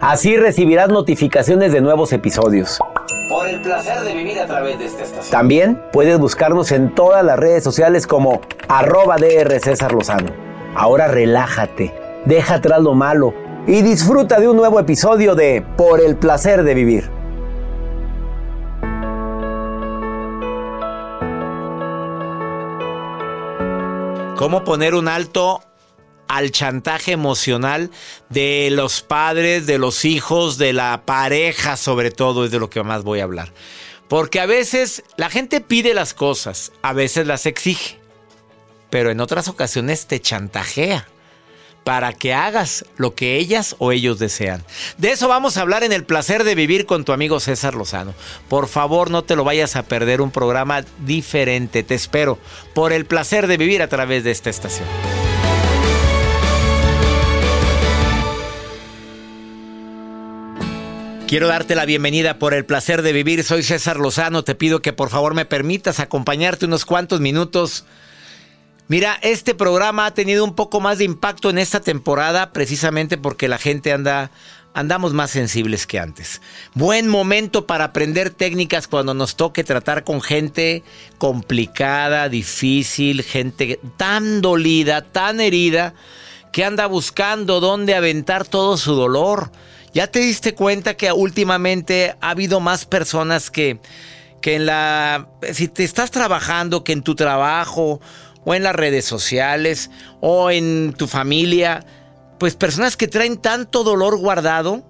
Así recibirás notificaciones de nuevos episodios. Por el placer de vivir a través de esta estación. También puedes buscarnos en todas las redes sociales como arroba DR César Lozano. Ahora relájate, deja atrás lo malo y disfruta de un nuevo episodio de Por el placer de vivir. ¿Cómo poner un alto al chantaje emocional de los padres, de los hijos, de la pareja sobre todo, es de lo que más voy a hablar. Porque a veces la gente pide las cosas, a veces las exige, pero en otras ocasiones te chantajea para que hagas lo que ellas o ellos desean. De eso vamos a hablar en el placer de vivir con tu amigo César Lozano. Por favor, no te lo vayas a perder, un programa diferente, te espero, por el placer de vivir a través de esta estación. Quiero darte la bienvenida por el placer de vivir. Soy César Lozano. Te pido que por favor me permitas acompañarte unos cuantos minutos. Mira, este programa ha tenido un poco más de impacto en esta temporada precisamente porque la gente anda andamos más sensibles que antes. Buen momento para aprender técnicas cuando nos toque tratar con gente complicada, difícil, gente tan dolida, tan herida que anda buscando dónde aventar todo su dolor. ¿Ya te diste cuenta que últimamente ha habido más personas que, que en la... Si te estás trabajando, que en tu trabajo o en las redes sociales o en tu familia, pues personas que traen tanto dolor guardado,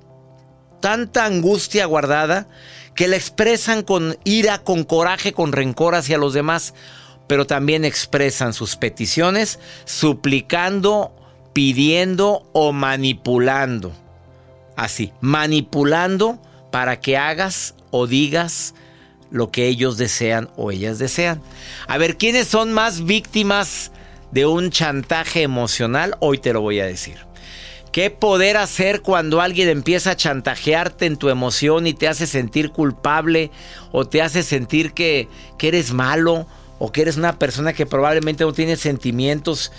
tanta angustia guardada, que la expresan con ira, con coraje, con rencor hacia los demás, pero también expresan sus peticiones suplicando, pidiendo o manipulando así, manipulando para que hagas o digas lo que ellos desean o ellas desean. A ver, ¿quiénes son más víctimas de un chantaje emocional? Hoy te lo voy a decir. ¿Qué poder hacer cuando alguien empieza a chantajearte en tu emoción y te hace sentir culpable o te hace sentir que, que eres malo o que eres una persona que probablemente no tiene sentimientos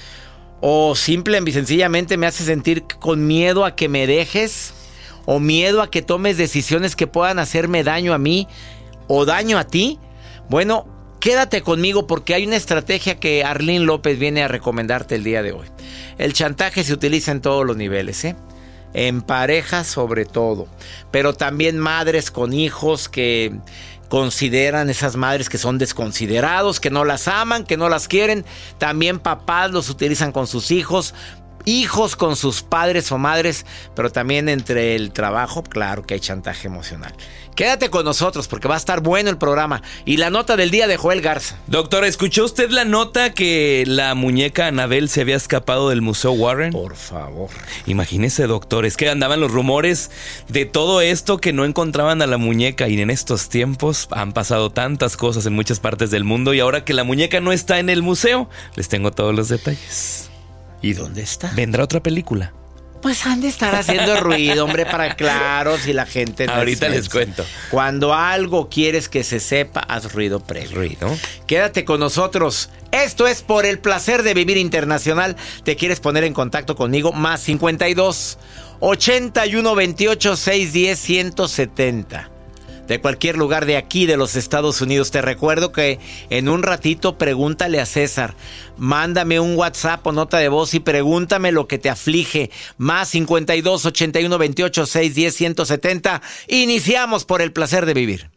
o simple y sencillamente me hace sentir con miedo a que me dejes? O miedo a que tomes decisiones que puedan hacerme daño a mí o daño a ti? Bueno, ¿qué quédate conmigo porque hay una estrategia que Arlene López viene a recomendarte el día de hoy. El chantaje se utiliza en todos los niveles, ¿eh? En parejas sobre todo, pero también madres con hijos que consideran esas madres que son desconsiderados, que no las aman, que no las quieren. También papás los utilizan con sus hijos hijos con sus padres o madres, pero también entre el trabajo, claro que hay chantaje emocional. Quédate con nosotros porque va a estar bueno el programa. Y la nota del día de Joel Garza. Doctor, ¿escuchó usted la nota que la muñeca Anabel se había escapado del Museo Warren? Por favor. Imagínese, doctor, es que andaban los rumores de todo esto que no encontraban a la muñeca y en estos tiempos han pasado tantas cosas en muchas partes del mundo y ahora que la muñeca no está en el museo, les tengo todos los detalles. ¿Y dónde está? Vendrá otra película. Pues han de estar haciendo ruido, hombre, para claro si la gente no Ahorita les cuento. Cuando algo quieres que se sepa, haz ruido previo. Ruido. Quédate con nosotros. Esto es por el placer de vivir internacional. ¿Te quieres poner en contacto conmigo? Más 52 81 28 610 170 de cualquier lugar de aquí, de los Estados Unidos. Te recuerdo que en un ratito pregúntale a César. Mándame un WhatsApp o nota de voz y pregúntame lo que te aflige. Más 52 81 28 6 10 170. Iniciamos por el placer de vivir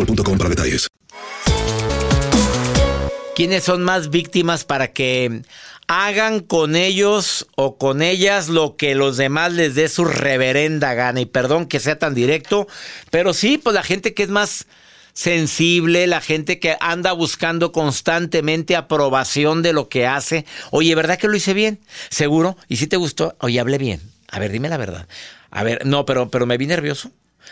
boostmobile.com para detalles. ¿Quiénes son más víctimas para que hagan con ellos o con ellas lo que los demás les dé su reverenda gana? Y perdón que sea tan directo, pero sí, pues la gente que es más sensible, la gente que anda buscando constantemente aprobación de lo que hace. Oye, ¿verdad que lo hice bien? ¿Seguro? ¿Y si te gustó? Oye, hablé bien. A ver, dime la verdad. A ver, no, pero, pero me vi nervioso.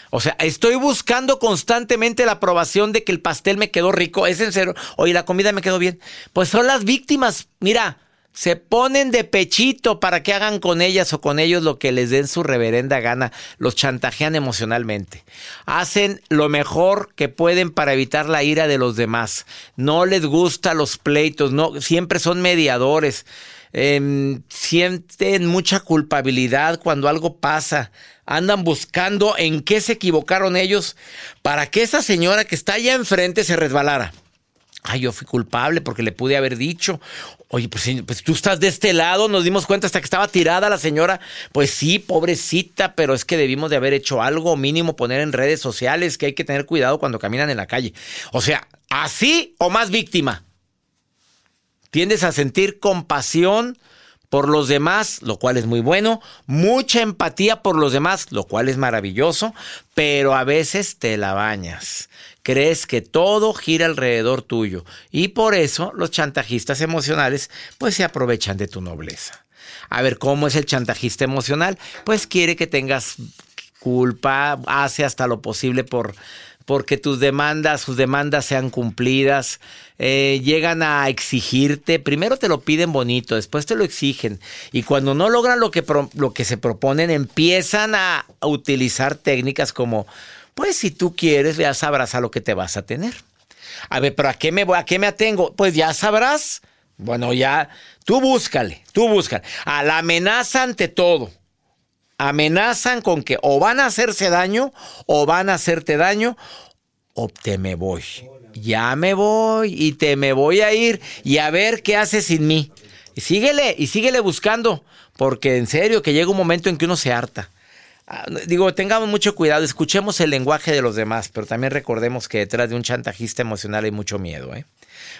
O sea, estoy buscando constantemente la aprobación de que el pastel me quedó rico. Es en serio. Oye, la comida me quedó bien. Pues son las víctimas. Mira, se ponen de pechito para que hagan con ellas o con ellos lo que les den su reverenda gana. Los chantajean emocionalmente. Hacen lo mejor que pueden para evitar la ira de los demás. No les gustan los pleitos. No, siempre son mediadores. Em, sienten mucha culpabilidad cuando algo pasa andan buscando en qué se equivocaron ellos para que esa señora que está allá enfrente se resbalara. Ay, yo fui culpable porque le pude haber dicho. Oye, pues, pues, tú estás de este lado, nos dimos cuenta hasta que estaba tirada la señora. Pues sí, pobrecita, pero es que debimos de haber hecho algo mínimo, poner en redes sociales que hay que tener cuidado cuando caminan en la calle. O sea, así o más víctima. Tiendes a sentir compasión por los demás, lo cual es muy bueno, mucha empatía por los demás, lo cual es maravilloso, pero a veces te la bañas. Crees que todo gira alrededor tuyo y por eso los chantajistas emocionales pues se aprovechan de tu nobleza. A ver, ¿cómo es el chantajista emocional? Pues quiere que tengas culpa, hace hasta lo posible por porque tus demandas, sus demandas sean cumplidas, eh, llegan a exigirte, primero te lo piden bonito, después te lo exigen, y cuando no logran lo que, lo que se proponen, empiezan a, utilizar técnicas como, pues si tú quieres, ya sabrás a lo que te vas a tener. A ver, pero ¿a qué me voy? ¿A qué me atengo? Pues ya sabrás. Bueno, ya, tú búscale, tú búscale. A la amenaza ante todo amenazan con que o van a hacerse daño o van a hacerte daño o te me voy. Ya me voy y te me voy a ir y a ver qué haces sin mí. Y síguele y síguele buscando, porque en serio que llega un momento en que uno se harta. Ah, digo, tengamos mucho cuidado, escuchemos el lenguaje de los demás, pero también recordemos que detrás de un chantajista emocional hay mucho miedo, ¿eh?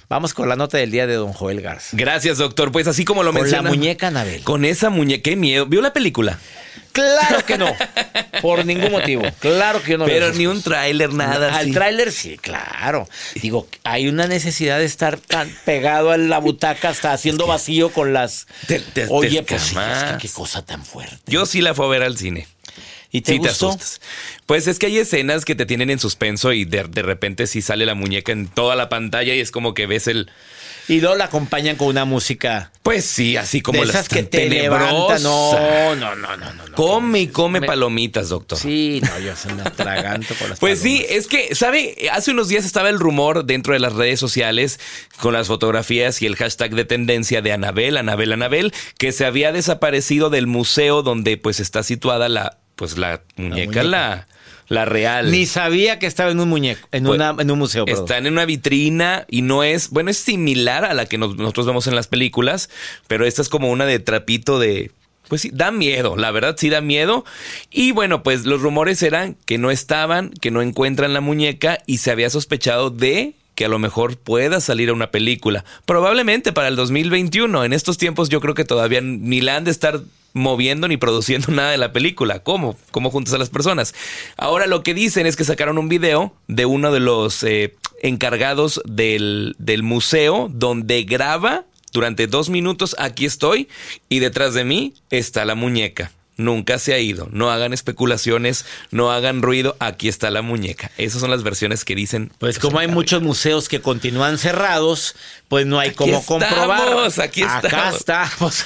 Vamos con la nota del día de don Joel Garza. Gracias, doctor. Pues así como lo menciona. Con la muñeca Anabel. Con esa muñeca, qué miedo. ¿Vio la película? Claro que no. Por ningún motivo. Claro que yo no Pero ni un tráiler, nada. Al tráiler sí, claro. Digo, hay una necesidad de estar tan pegado a la butaca hasta haciendo vacío con las. Oye, pues qué cosa tan fuerte. Yo sí la fui a ver al cine. ¿Y te, gustó? pues es que hay escenas que te tienen en suspenso y de, de repente sí sale la muñeca en toda la pantalla y es como que ves el y luego la acompañan con una música. Pues sí, así como de esas que te levantan. No, no, no, no, no. Come y come palomitas, doctor. Sí, no, yo se me atraganto con las Pues sí, es que, ¿sabe? Hace unos días estaba el rumor dentro de las redes sociales con las fotografías y el hashtag de tendencia de Anabel, Anabel, Anabel, que se había desaparecido del museo donde pues está situada la, pues la muñeca, la la real. Ni sabía que estaba en un muñeco, en, pues, una, en un museo. Está en una vitrina y no es, bueno, es similar a la que nosotros vemos en las películas, pero esta es como una de trapito de... Pues sí, da miedo, la verdad sí da miedo. Y bueno, pues los rumores eran que no estaban, que no encuentran la muñeca y se había sospechado de que a lo mejor pueda salir a una película. Probablemente para el 2021. En estos tiempos yo creo que todavía ni la han de estar moviendo ni produciendo nada de la película. ¿Cómo? ¿Cómo juntas a las personas? Ahora lo que dicen es que sacaron un video de uno de los eh, encargados del, del museo donde graba durante dos minutos, aquí estoy, y detrás de mí está la muñeca nunca se ha ido. No hagan especulaciones, no hagan ruido. Aquí está la muñeca. Esas son las versiones que dicen. Pues como hay muchos museos que continúan cerrados, pues no hay cómo comprobar. Aquí estamos. Acá estamos.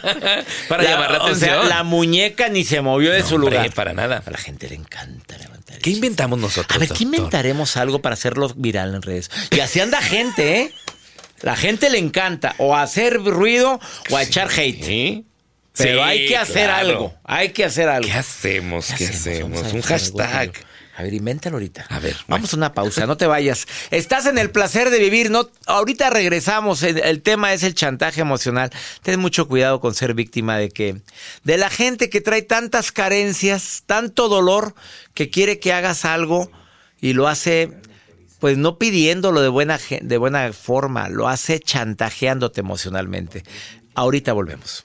para llamar la atención. la muñeca ni se movió de su lugar. Para nada. A la gente le encanta levantar. ¿Qué inventamos nosotros? A ver, ¿qué inventaremos algo para hacerlo viral en redes? Y así anda gente, ¿eh? La gente le encanta o hacer ruido o a echar hate. Sí. Pero hay que hacer algo. Hay que hacer algo. ¿Qué hacemos? ¿Qué, hacemos? Un hashtag. A ver, invéntalo ahorita. A ver. Vamos a una pausa, no te vayas. Estás en el placer de vivir. No, ahorita regresamos. El, tema es el chantaje emocional. Ten mucho cuidado con ser víctima de que. De la gente que trae tantas carencias, tanto dolor, que quiere que hagas algo y lo hace. Pues no pidiéndolo de buena, de buena forma, lo hace chantajeándote emocionalmente. Ahorita volvemos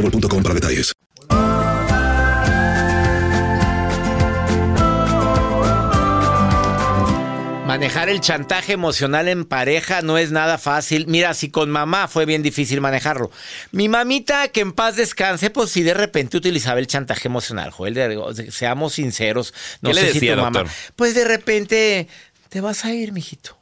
boostmobile.com para detalles. Manejar el chantaje emocional en pareja no es nada fácil. Mira, si con mamá fue bien difícil manejarlo. Mi mamita, que en paz descanse, pues sí de repente utilizaba el chantaje emocional. Joel, de- seamos sinceros. No ¿Qué le sé si decía, tu mamá. doctor? Pues de repente, te vas a ir, mijito.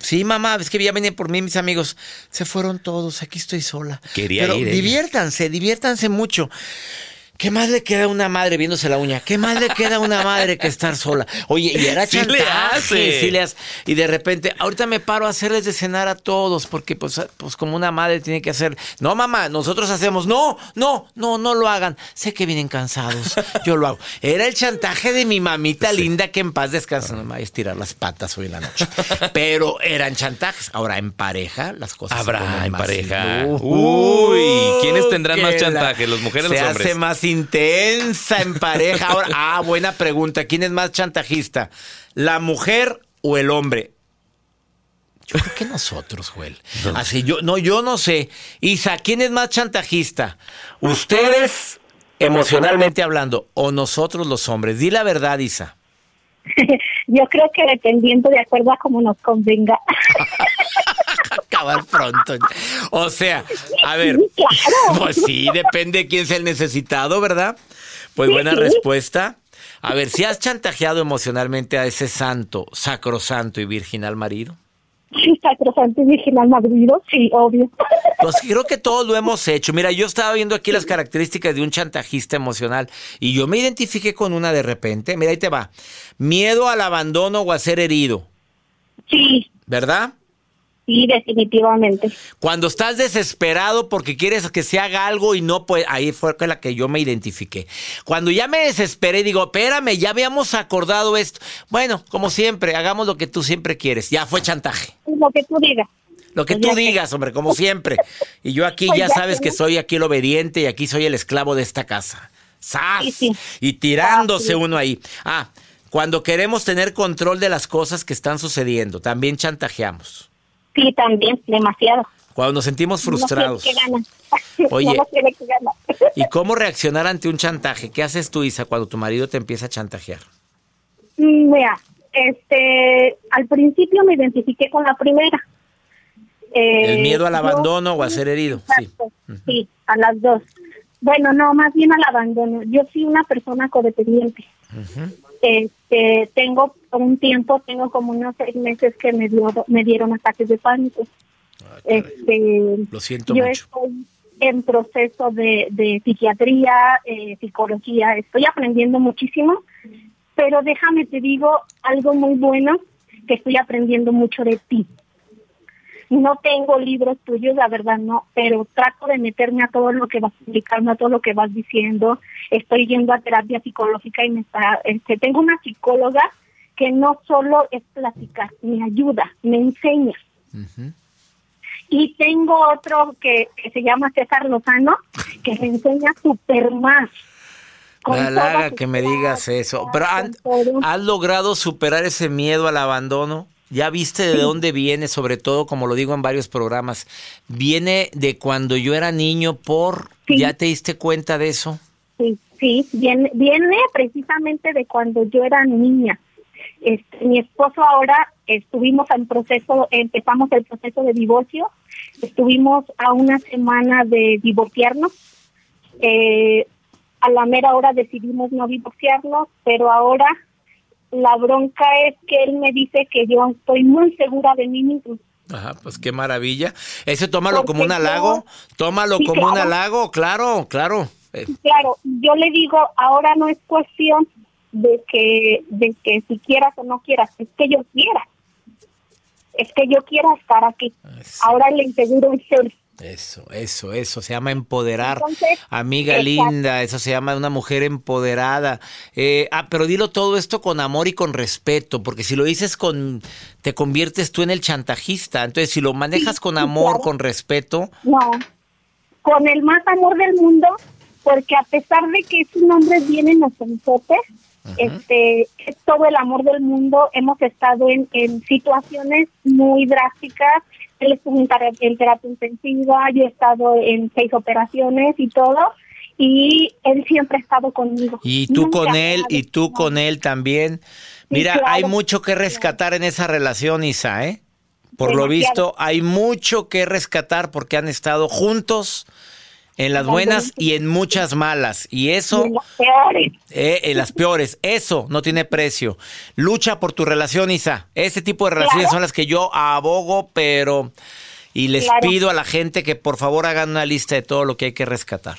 Sí, mamá, es que ya venía por mí mis amigos. Se fueron todos, aquí estoy sola. Quería Pero ir ella. diviértanse, diviértanse mucho. ¿Qué más le queda a una madre viéndose la uña? ¿Qué más le queda a una madre que estar sola? Oye, y era Sí le chantaje, hace. sí le hace. Y de repente, ahorita me paro a hacerles de cenar a todos, porque pues, pues como una madre tiene que hacer. No, mamá, nosotros hacemos. No, no, no, no lo hagan. Sé que vienen cansados. Yo lo hago. Era el chantaje de mi mamita linda que en paz descansa. No me vaya a estirar las patas hoy en la noche. Pero eran chantajes. Ahora, en pareja, las cosas se Habrá en pareja. Uy, ¿quiénes tendrán más chantaje, los mujeres o se los hombres? hace más intensa en pareja. Ahora, ah, buena pregunta. ¿Quién es más chantajista? ¿La mujer o el hombre? Yo creo que nosotros, Joel. Así yo, no, yo no sé. Isa, ¿quién es más chantajista? ¿Ustedes, emocionalmente hablando, o nosotros los hombres? Di la verdad, Isa. Yo creo que dependiendo de acuerdo a cómo nos convenga. Acabar pronto. O sea, a ver, Sí, claro. pues sí, depende de quién sea el necesitado, ¿verdad? Pues Sí, buena sí. respuesta. A ver, si has chantajeado emocionalmente a ese santo, sacrosanto y virginal marido. Sacrosanto y virginal madrido, sí, obvio. Pues creo que todos lo hemos hecho. Mira, yo estaba viendo aquí las características de un chantajista emocional y yo me identifiqué con una de repente. Mira, ahí te va. Miedo al abandono o a ser herido, Sí, ¿verdad? Sí, definitivamente. Cuando estás desesperado porque quieres que se haga algo y no puede, ahí fue con la que yo me identifiqué. Cuando ya me desesperé digo, espérame, ya habíamos acordado esto. Bueno, como siempre, hagamos lo que tú siempre quieres. Ya fue chantaje. Lo que tú digas. Lo que Pues tú digas, hombre, como siempre. Y yo aquí Pues ya ya sabes que soy aquí el obediente y aquí soy el esclavo de esta casa. ¡Sas! Sí, sí. Y tirándose Ah, sí. uno ahí. Ah, cuando queremos tener control de las cosas que están sucediendo, también chantajeamos. Sí, también, demasiado. Cuando nos sentimos frustrados. No. Oye. No. ¿Y cómo reaccionar ante un chantaje? ¿Qué haces tú, Isa, cuando tu marido te empieza a chantajear? Mm, Mira, este, al principio me identifiqué con la primera. Eh, ¿El miedo al yo- abandono o a ser herido? Sí. Exacto, sí, a las dos. Bueno, no, más bien al abandono. Yo soy una persona codependiente. Este, tengo un tiempo, tengo como unos seis meses que me dio, me dieron ataques de pánico. Este, Lo siento yo mucho. estoy en proceso de, de psiquiatría, eh, psicología, estoy aprendiendo muchísimo, pero déjame te digo algo muy bueno que estoy aprendiendo mucho de ti. No tengo libros tuyos, la verdad no, pero trato de meterme a todo lo que vas explicando, a todo lo que vas diciendo. Estoy yendo a terapia psicológica y me está, este, tengo una psicóloga que no solo es platicar, me ayuda, me enseña. Y tengo otro que, que se llama César Lozano, que me enseña súper más. Me halaga que me digas eso. Pero han-. ¿has logrado superar ese miedo al abandono? ¿Ya viste de dónde viene? Sobre todo, como lo digo en varios programas, ¿viene de cuando yo era niño por... Sí. ¿Ya te diste cuenta de eso? Sí, sí, viene, viene precisamente de cuando yo era niña. Este, mi esposo ahora estuvimos en proceso, empezamos el proceso de divorcio, estuvimos a una semana de divorciarnos. Eh, a la mera hora decidimos no divorciarnos, pero ahora la bronca es que él me dice que yo estoy muy segura de mí mismo, Ajá, pues qué maravilla. Ese tómalo como un Porque yo- halago, tómalo Sí, como un claro. halago, claro, claro. Eh, Claro, yo le digo, ahora no es cuestión de que, de que si quieras o no quieras, es que yo quiera. Es que yo quiera estar aquí. Ahora le inseguro es ser. Eso, eso, eso, se llama empoderar. Entonces, Amiga exacto. linda, eso se llama una mujer empoderada. Eh, ah, pero dilo todo esto con amor y con respeto, porque si lo dices con, te conviertes tú en el chantajista. Entonces, si lo manejas con amor, claro. con respeto, No, con el más amor del mundo, porque a pesar de que es un hombre bien este, es todo el amor del mundo, hemos estado en, en situaciones muy drásticas. Él estuvo en, en terapia intensiva, yo he estado en seis operaciones y todo, y él siempre ha estado conmigo. y tú Nunca con él, y tú con él también. Mira, claro. hay mucho que rescatar en esa relación, Isa, ¿eh? Por lo visto, hay mucho que rescatar porque han estado juntos en las buenas y en muchas malas. Y eso... Y en las peores. Eh, en las peores, eso no tiene precio. Lucha por tu relación, Isa. Ese tipo de relaciones Claro. son las que yo abogo, pero... Y les Claro. pido a la gente que por favor hagan una lista de todo lo que hay que rescatar.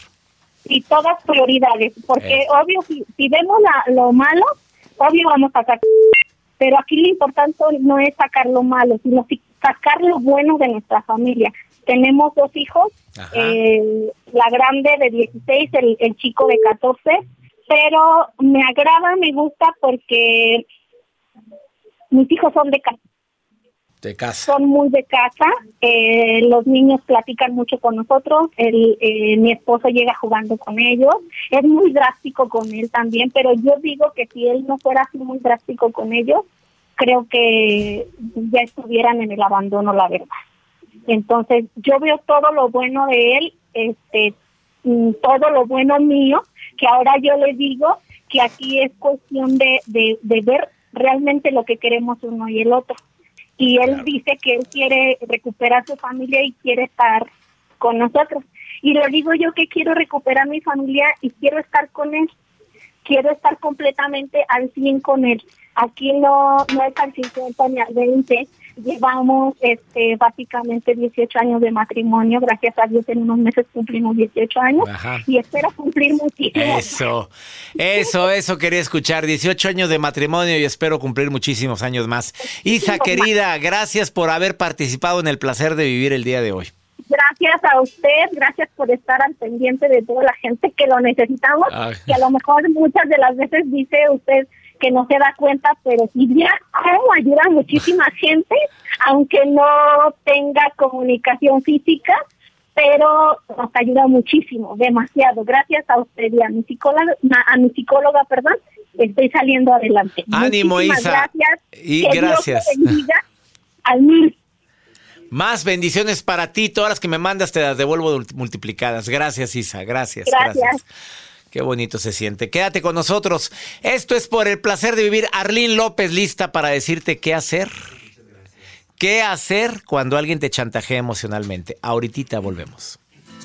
y todas prioridades, porque Eh. obvio, si, si vemos la- lo malo, obvio vamos a sacar, pero aquí lo importante no es sacar lo malo, sino si- sacar lo bueno de nuestra familia. Tenemos dos hijos, Ajá. eh, la grande de 16, el, el chico de 14, pero me agrada, me gusta porque mis hijos son de casa De casa. son muy de casa, eh, los niños platican mucho con nosotros, el, eh, mi esposo llega jugando con ellos, es muy drástico con él también, pero yo digo que si él no fuera así muy drástico con ellos, creo que ya estuvieran en el abandono, la verdad. Entonces, yo veo todo lo bueno de él, este, mm, todo lo bueno mío, que ahora yo le digo que aquí es cuestión de, de, de ver realmente lo que queremos uno y el otro. Y él dice que él quiere recuperar su familia y quiere estar con nosotros. Y le digo yo que quiero recuperar mi familia y quiero estar con él. Quiero estar completamente al 100 con él. Aquí no, no es al 50 ni al 20. Llevamos este, básicamente 18 años de matrimonio. Gracias a Dios en unos meses cumplimos 18 años. Ajá. Y espero cumplir muchísimo. Eso, eso, eso quería escuchar. 18 años de matrimonio y espero cumplir muchísimos años más. Isa, querida, gracias por haber participado en el placer de vivir el día de hoy. Gracias a usted, gracias por estar al pendiente de toda la gente que lo necesitamos, Ay. que a lo mejor muchas de las veces dice usted que no se da cuenta, pero sí ya cómo ayuda a muchísima gente, aunque no tenga comunicación física, pero nos ayuda muchísimo, demasiado. Gracias a usted y a mi psicóloga, a mi psicóloga, perdón, estoy saliendo adelante. Ánimo, Muchísimas Isa. Gracias. Y Que Dios gracias. te bendiga al mil. Más bendiciones para ti. Todas las que me mandas te las devuelvo multiplicadas. Gracias, Isa. Gracias. Gracias. Qué bonito se siente. Quédate con nosotros. Esto es por el placer de vivir. Arlín López lista para decirte qué hacer. ¿Qué hacer cuando alguien te chantajea emocionalmente? Ahorita volvemos.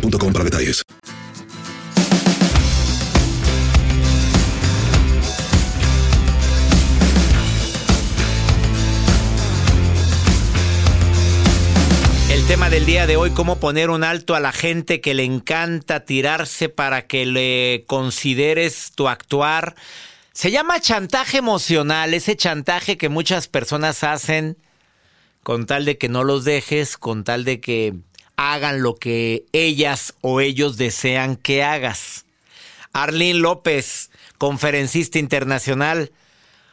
para detalles. El tema del día de hoy, cómo poner un alto a la gente que le encanta tirarse para que le consideres tu actuar. Se llama chantaje emocional, ese chantaje que muchas personas hacen con tal de que no los dejes, con tal de que hagan lo que ellas o ellos desean que hagas. Arlene López, conferencista internacional,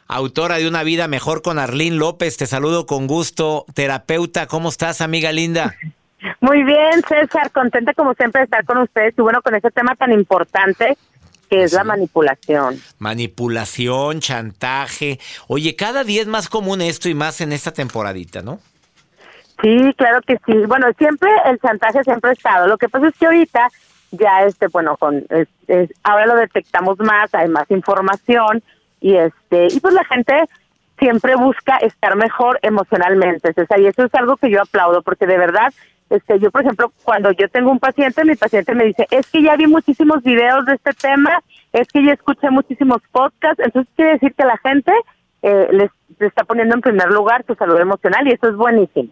autora de Una vida mejor con Arlene López, te saludo con gusto, terapeuta, ¿cómo estás, amiga linda? Muy bien, César, contenta como siempre de estar con ustedes y bueno, con ese tema tan importante que es la manipulación. Manipulación, chantaje. Oye, cada día es más común esto y más en esta temporadita, ¿no? Sí, claro que sí. Bueno, siempre el chantaje siempre ha estado. Lo que pasa es que ahorita ya este, bueno, con ahora lo detectamos más, hay más información y este y pues la gente siempre busca estar mejor emocionalmente, y eso es algo que yo aplaudo porque de verdad este, yo, por ejemplo, cuando yo tengo un paciente, mi paciente me dice, es que ya vi muchísimos videos de este tema, es que ya escuché muchísimos podcasts, entonces quiere decir que la gente eh, les, les está poniendo en primer lugar su salud emocional y eso es buenísimo.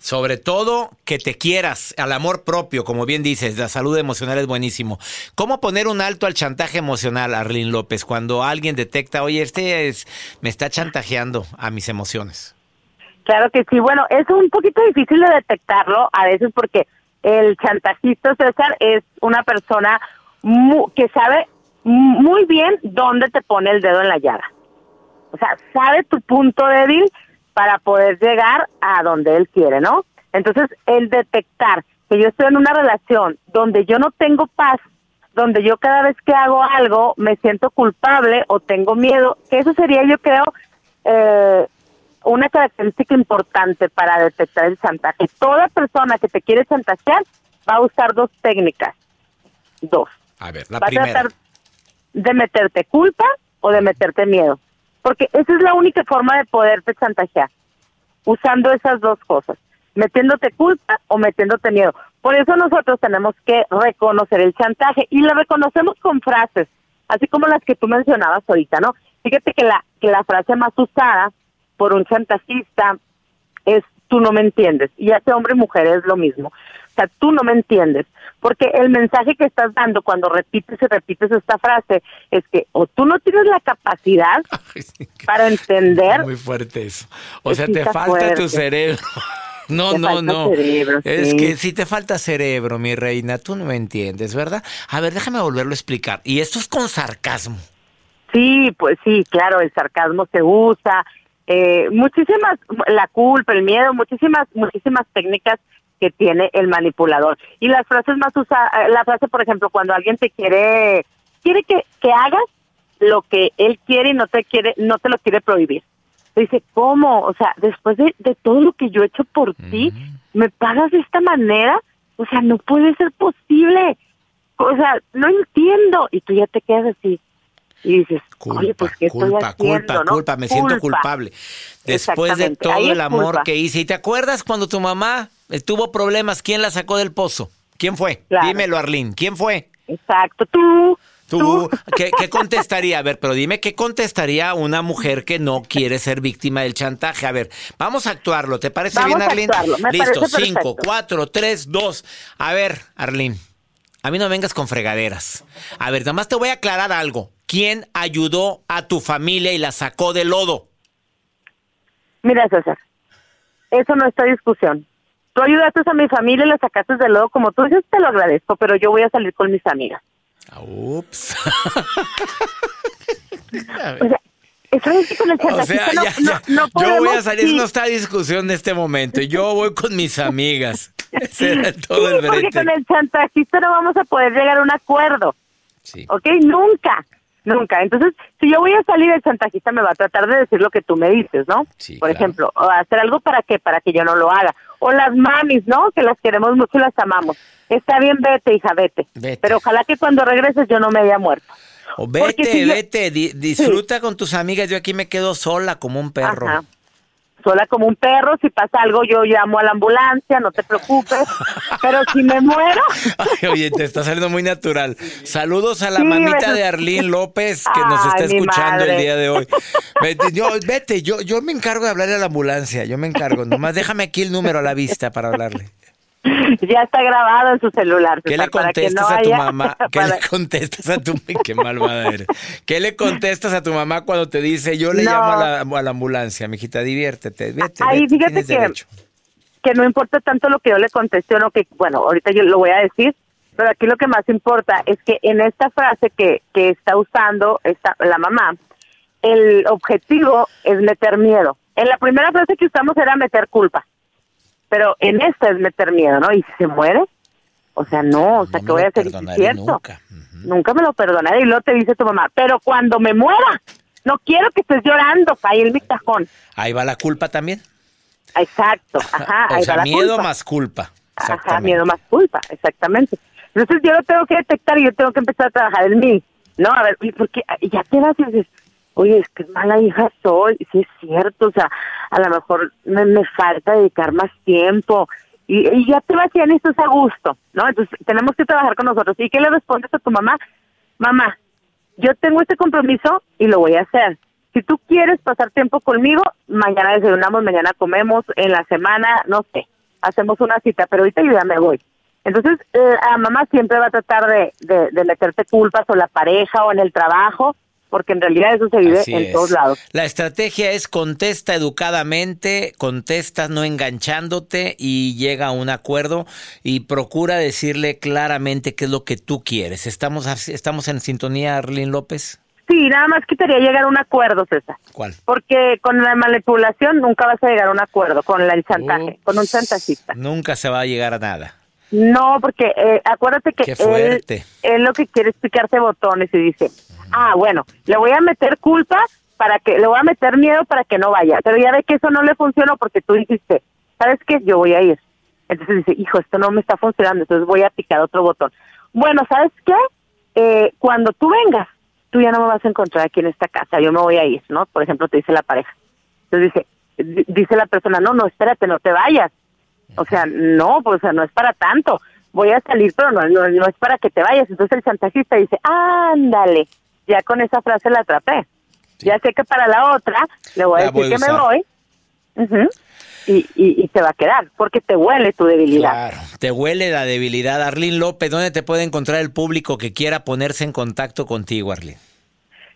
Sobre todo que te quieras, al amor propio, como bien dices, la salud emocional es buenísimo. ¿Cómo poner un alto al chantaje emocional, Arlene López, cuando alguien detecta, oye, este es, me está chantajeando a mis emociones? Claro que sí, bueno, es un poquito difícil de detectarlo a veces porque el chantajista César es una persona que sabe muy bien dónde te pone el dedo en la llaga. O sea, sabe tu punto débil para poder llegar a donde él quiere, ¿no? Entonces, el detectar que yo estoy en una relación donde yo no tengo paz, donde yo cada vez que hago algo me siento culpable o tengo miedo, que eso sería, yo creo, eh, una característica importante para detectar el chantaje. Toda persona que te quiere chantajear va a usar dos técnicas. Dos. A ver, la va primera. a tratar de meterte culpa o de meterte miedo. Porque esa es la única forma de poderte chantajear, usando esas dos cosas, metiéndote culpa o metiéndote miedo. Por eso nosotros tenemos que reconocer el chantaje y lo reconocemos con frases, así como las que tú mencionabas ahorita, ¿no? Fíjate que la, que la frase más usada por un chantajista es tú no me entiendes. Y hace hombre y mujer es lo mismo. Sea, tú no me entiendes. Porque el mensaje que estás dando cuando repites y repites esta frase es que o tú no tienes la capacidad para entender. Muy fuerte eso. O sea, te falta fuerte. tu cerebro. No, Te no, no. cerebro, es sí. que si te falta cerebro, mi reina, tú no me entiendes, ¿verdad? A ver, déjame volverlo a explicar. Y esto es con sarcasmo. Sí, pues sí, claro, el sarcasmo se usa, eh, muchísimas, la culpa, el miedo, muchísimas, muchísimas técnicas que tiene el manipulador. Y las frases más usadas, la frase, por ejemplo, cuando alguien te quiere, quiere que, que hagas lo que él quiere y no te quiere, no te lo quiere prohibir. Dice, ¿cómo? O sea, después de, de todo lo que yo he hecho por ti, ¿me pagas de esta manera? O sea, no puede ser posible. O sea, no entiendo. Y tú ya te quedas así. Y dices, oye, pues ¿qué estoy Culpa, haciendo? culpa, no? culpa, me siento Culpa. culpable. Después de todo el amor culpa. que hice. ¿Y te acuerdas cuando tu mamá eh, tuvo problemas? ¿Quién la sacó del pozo? ¿Quién fue? Claro. Dímelo, Arlene. ¿Quién fue? Exacto, tú. Tú, ¿qué, qué contestaría? A ver, pero dime, ¿qué contestaría una mujer que no quiere ser víctima del chantaje? A ver, vamos a actuarlo. ¿Te parece Vamos bien, Arlene? Listo, cinco, cuatro, tres, dos. A ver, Arlene, a mí no vengas con fregaderas. A ver, nada más te voy a aclarar algo. ¿Quién ayudó a tu familia y la sacó del lodo? Mira, César, eso no está discusión. Tú ayudaste a mi familia y la sacaste del lodo, como tú dices, te lo agradezco, pero yo voy a salir con mis amigas. Ups. O sea, ¿sabes que con el O sea, chantajista no, ya, no- ya. no yo voy a salir, ir? no está discusión de este momento. Yo voy con mis amigas. Ese era todo Sí, el porque con el chantajista no vamos a poder llegar a un acuerdo. Sí. ¿Ok? Nunca, nunca. Entonces, si yo voy a salir, el chantajista me va a tratar de decir lo que tú me dices, ¿no? Sí, Por claro. ejemplo, o hacer algo para que para que yo no lo haga. O las mamis, ¿no? Que las queremos mucho y las amamos. Está bien, vete, hija, vete. Vete. Pero ojalá que cuando regreses yo no me haya muerto. O vete, si yo- vete, di- disfruta con tus amigas. Yo aquí me quedo sola como un perro. Ajá. Sola como un perro, si pasa algo yo llamo a la ambulancia, no te preocupes. Pero si me muero, Ay, oye, te está saliendo muy natural. Saludos a la Sí, mamita de Arlín López que nos está escuchando el día de hoy. Vete, yo, vete, yo, yo me encargo de hablarle a la ambulancia. Yo me encargo. Nomás déjame aquí el número a la vista para hablarle. ya está grabado en su celular. ¿Qué César, le para que contestas no a tu haya- mamá? ¿Qué para- le contestas a tu Qué malvada eres. ¿Qué le contestas a tu mamá cuando te dice yo le No. llamo a la, a la ambulancia, mijita, diviértete, vete, Ahí, vete, fíjate que- derecho. que no importa tanto lo que yo le contesté o no, que bueno, ahorita yo lo voy a decir, pero aquí lo que más importa es que en esta frase que, que está usando esta, la mamá, el objetivo es meter miedo. En la primera frase que usamos era meter culpa, pero en esta es meter miedo, ¿no? Y si se muere, o sea, no, o sea, No que voy a hacer? Es cierto. nunca. Nunca me lo perdonaré. Y luego te dice tu mamá, pero cuando me muera, no quiero que estés llorando ahí en mi cajón. Ahí va la culpa también. Exacto, ajá, o ahí sea, va la miedo culpa. más culpa. Ajá, miedo más culpa, exactamente. Entonces yo lo tengo que detectar y yo tengo que empezar a trabajar en mí. No, a ver, ¿y por qué? Y ya te vas y dices, oye, es que mala hija soy, sí es cierto, o sea, a lo mejor me, me falta dedicar más tiempo. Y, y ya te vas y en esto es a gusto, ¿no? Entonces tenemos que trabajar con nosotros. ¿Y qué le respondes a tu mamá? Mamá, yo tengo este compromiso y lo voy a hacer. Si tú quieres pasar tiempo conmigo, mañana desayunamos, mañana comemos, en la semana, no sé, hacemos una cita, pero ahorita yo ya me voy. Entonces, eh, a mamá siempre va a tratar de, de, de meterte culpas o la pareja o en el trabajo, porque en realidad eso se vive Así en es. todos lados. La estrategia es contesta educadamente, contestas no enganchándote y llega a un acuerdo y procura decirle claramente qué es lo que tú quieres. ¿Estamos, estamos en sintonía, Arlene López? Sí, nada más quería llegar a un acuerdo, César. ¿Cuál? Porque con la manipulación nunca vas a llegar a un acuerdo, con el chantaje, con un chantajista. Nunca se va a llegar a nada. No, porque eh, acuérdate que él, él lo que quiere es picarte botones y dice, ah, bueno, le voy a meter culpa para que, le voy a meter miedo para que no vaya. Pero ya ve que eso no le funcionó porque tú dijiste, ¿sabes qué? Yo voy a ir. Entonces dice, hijo, esto no me está funcionando, entonces voy a picar otro botón. Bueno, ¿sabes qué? Eh, cuando tú vengas, tú ya no me vas a encontrar aquí en esta casa, yo me voy a ir, ¿no? Por ejemplo, te dice la pareja. Entonces dice, di- dice la persona, no, no, espérate, no te vayas. O sea, no, pues o sea, no es para tanto. Voy a salir, pero no, no, no es para que te vayas. Entonces el chantajista dice, ándale, ya con esa frase la atrapé. Ya sé que para la otra le voy a La decir voy que me voy y, y, y te va a quedar, porque te huele tu debilidad. Claro, te huele la debilidad. Arlene López, ¿dónde te puede encontrar el público que quiera ponerse en contacto contigo, Arlene?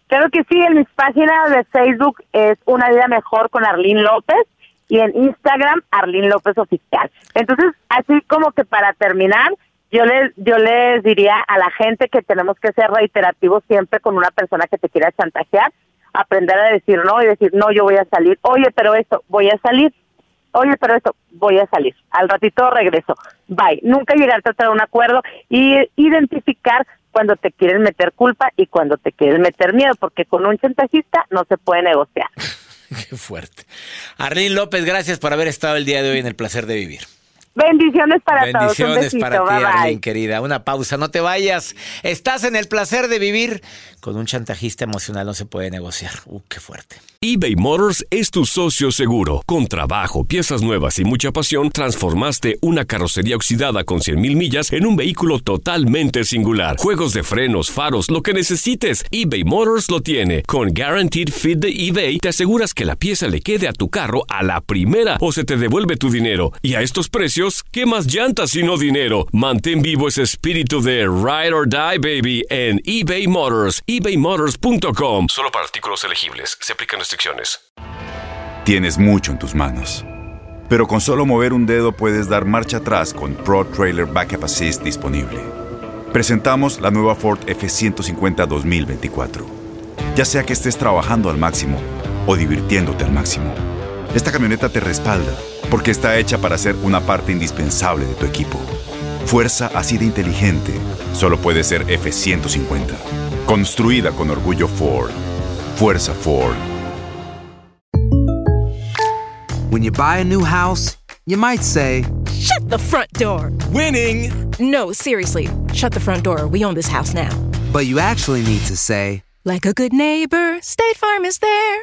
Claro que sí, en mis páginas de Facebook es Una Vida Mejor con Arlín López y en Instagram Arlín López Oficial. Entonces, así como que para terminar, yo les, yo les diría a la gente que tenemos que ser reiterativos siempre con una persona que te quiera chantajear, aprender a decir no y decir no, yo voy a salir, oye, pero esto, voy a salir, oye, pero esto, voy a salir, al ratito regreso, bye. Nunca llegar a tratar un acuerdo y identificar cuando te quieren meter culpa y cuando te quieren meter miedo, porque con un chantajista no se puede negociar. Qué fuerte. Arlene López, gracias por haber estado el día de hoy en el placer de vivir. Bendiciones para todos. Un Bendiciones besito. para ti, bye, bye. Querida. Una pausa, no te vayas. Estás en el placer de vivir. Con un chantajista emocional no se puede negociar. Uh, qué fuerte. eBay Motors es tu socio seguro. Con trabajo, piezas nuevas y mucha pasión, transformaste una carrocería oxidada con 100.000 millas en un vehículo totalmente singular. Juegos de frenos, faros, lo que necesites, eBay Motors lo tiene. Con Guaranteed Fit de eBay, te aseguras que la pieza le quede a tu carro a la primera o se te devuelve tu dinero. Y a estos precios, ¿qué más llantas y no dinero? Mantén vivo ese espíritu de Ride or Die, baby, en eBay Motors. ebaymotors.com. Solo para artículos elegibles. Se aplican restricciones. Tienes mucho en tus manos. Pero con solo mover un dedo puedes dar marcha atrás con Pro Trailer Backup Assist disponible. Presentamos la nueva Ford F150 2024. ya sea que estés trabajando al máximo o divirtiéndote al máximo. Esta camioneta te respalda porque está hecha para ser una parte indispensable de tu equipo. Fuerza así de inteligente solo puede ser F-150. Construida con orgullo Ford. Fuerza Ford. When you buy a new house, you might say, Shut the front door! Winning! No, seriously. Shut the front door. We own this house now. but you actually need to say, Like a good neighbor, State Farm is there.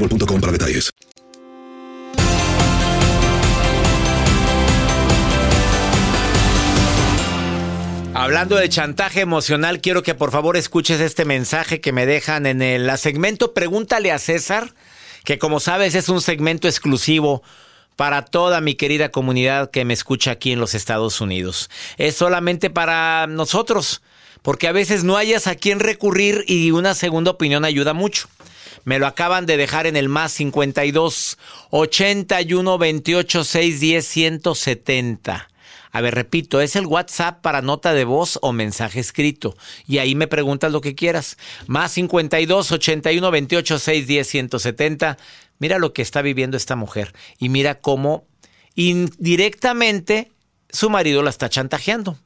boostmobile.com para detalles. Hablando de chantaje emocional, quiero que por favor escuches este mensaje que me dejan en el segmento Pregúntale a César, que como sabes es un segmento exclusivo para toda mi querida comunidad que me escucha aquí en los Estados Unidos. Es solamente para nosotros, porque a veces no hayas a quién recurrir y una segunda opinión ayuda mucho. Me lo acaban de dejar en el más 52 81 28 610 170. A ver, repito, es el WhatsApp para nota de voz o mensaje escrito. Y ahí me preguntas lo que quieras. Más 52 81 28 610 170. Mira lo que está viviendo esta mujer. Y mira cómo indirectamente su marido la está chantajeando.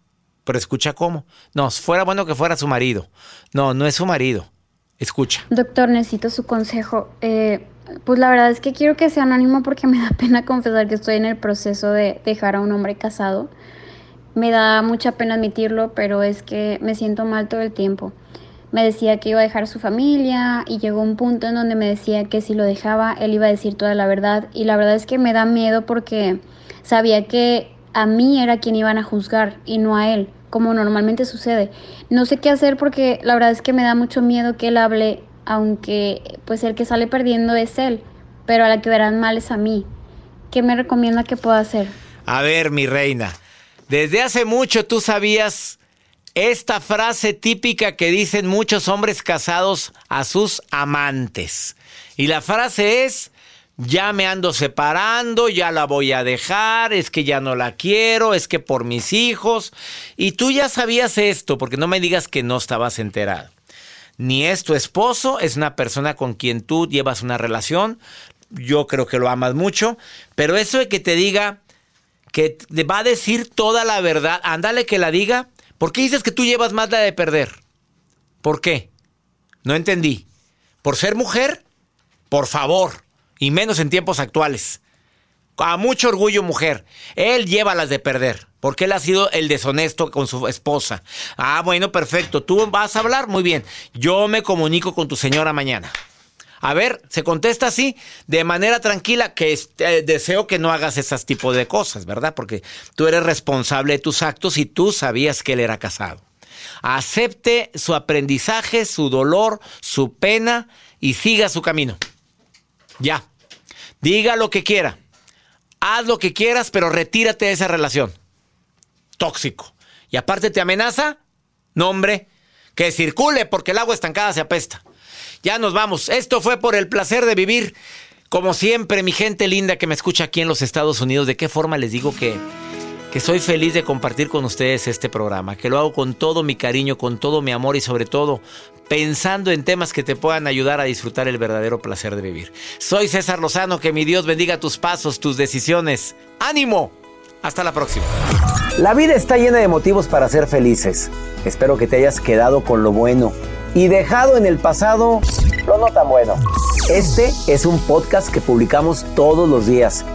Pero escucha cómo. No, fuera bueno que fuera su marido. No, no es su marido. Escucha. Doctor, necesito su consejo. Eh, pues la verdad es que quiero que sea anónimo porque me da pena confesar que estoy en el proceso de dejar a un hombre casado. Me da mucha pena admitirlo, pero es que me siento mal todo el tiempo. Me decía que iba a dejar su familia y llegó un punto en donde me decía que si lo dejaba él iba a decir toda la verdad y la verdad es que me da miedo porque sabía que a mí era quien iban a juzgar y no a él como normalmente sucede. No sé qué hacer porque la verdad es que me da mucho miedo que él hable, aunque pues el que sale perdiendo es él, pero a la que verán mal es a mí. ¿Qué me recomienda que pueda hacer? A ver, mi reina, desde hace mucho tú sabías esta frase típica que dicen muchos hombres casados a sus amantes. Y la frase es, ya me ando separando, ya la voy a dejar, es que ya no la quiero, es que por mis hijos. Y tú ya sabías esto, porque no me digas que no estabas enterado. Ni es tu esposo, es una persona con quien tú llevas una relación. Yo creo que lo amas mucho, pero eso de que te diga que te va a decir toda la verdad, ándale que la diga. ¿Por qué dices que tú llevas más la de perder? ¿Por qué? No entendí. ¿Por ser mujer? Por favor y menos en tiempos actuales. A mucho orgullo, mujer. Él lleva las de perder, porque él ha sido el deshonesto con su esposa. Ah, bueno, perfecto. Tú vas a hablar, muy bien. Yo me comunico con tu señora mañana. A ver, se contesta así, de manera tranquila, que eh, deseo que no hagas ese tipo de cosas, ¿verdad? Porque tú eres responsable de tus actos y tú sabías que él era casado. Acepte su aprendizaje, su dolor, su pena y siga su camino. Ya. Diga lo que quiera. Haz lo que quieras, pero retírate de esa relación. Tóxico. Y aparte te amenaza. No, hombre. Que circule porque el agua estancada se apesta. Ya nos vamos. Esto fue por el placer de vivir. Como siempre, mi gente linda que me escucha aquí en los Estados Unidos, ¿de qué forma les digo que, que soy feliz de compartir con ustedes este programa? Que lo hago con todo mi cariño, con todo mi amor y sobre todo pensando en temas que te puedan ayudar a disfrutar el verdadero placer de vivir. Soy César Lozano, que mi Dios bendiga tus pasos, tus decisiones. ¡Ánimo! Hasta la próxima. La vida está llena de motivos para ser felices. Espero que te hayas quedado con lo bueno y dejado en el pasado lo no tan bueno. Este es un podcast que publicamos todos los días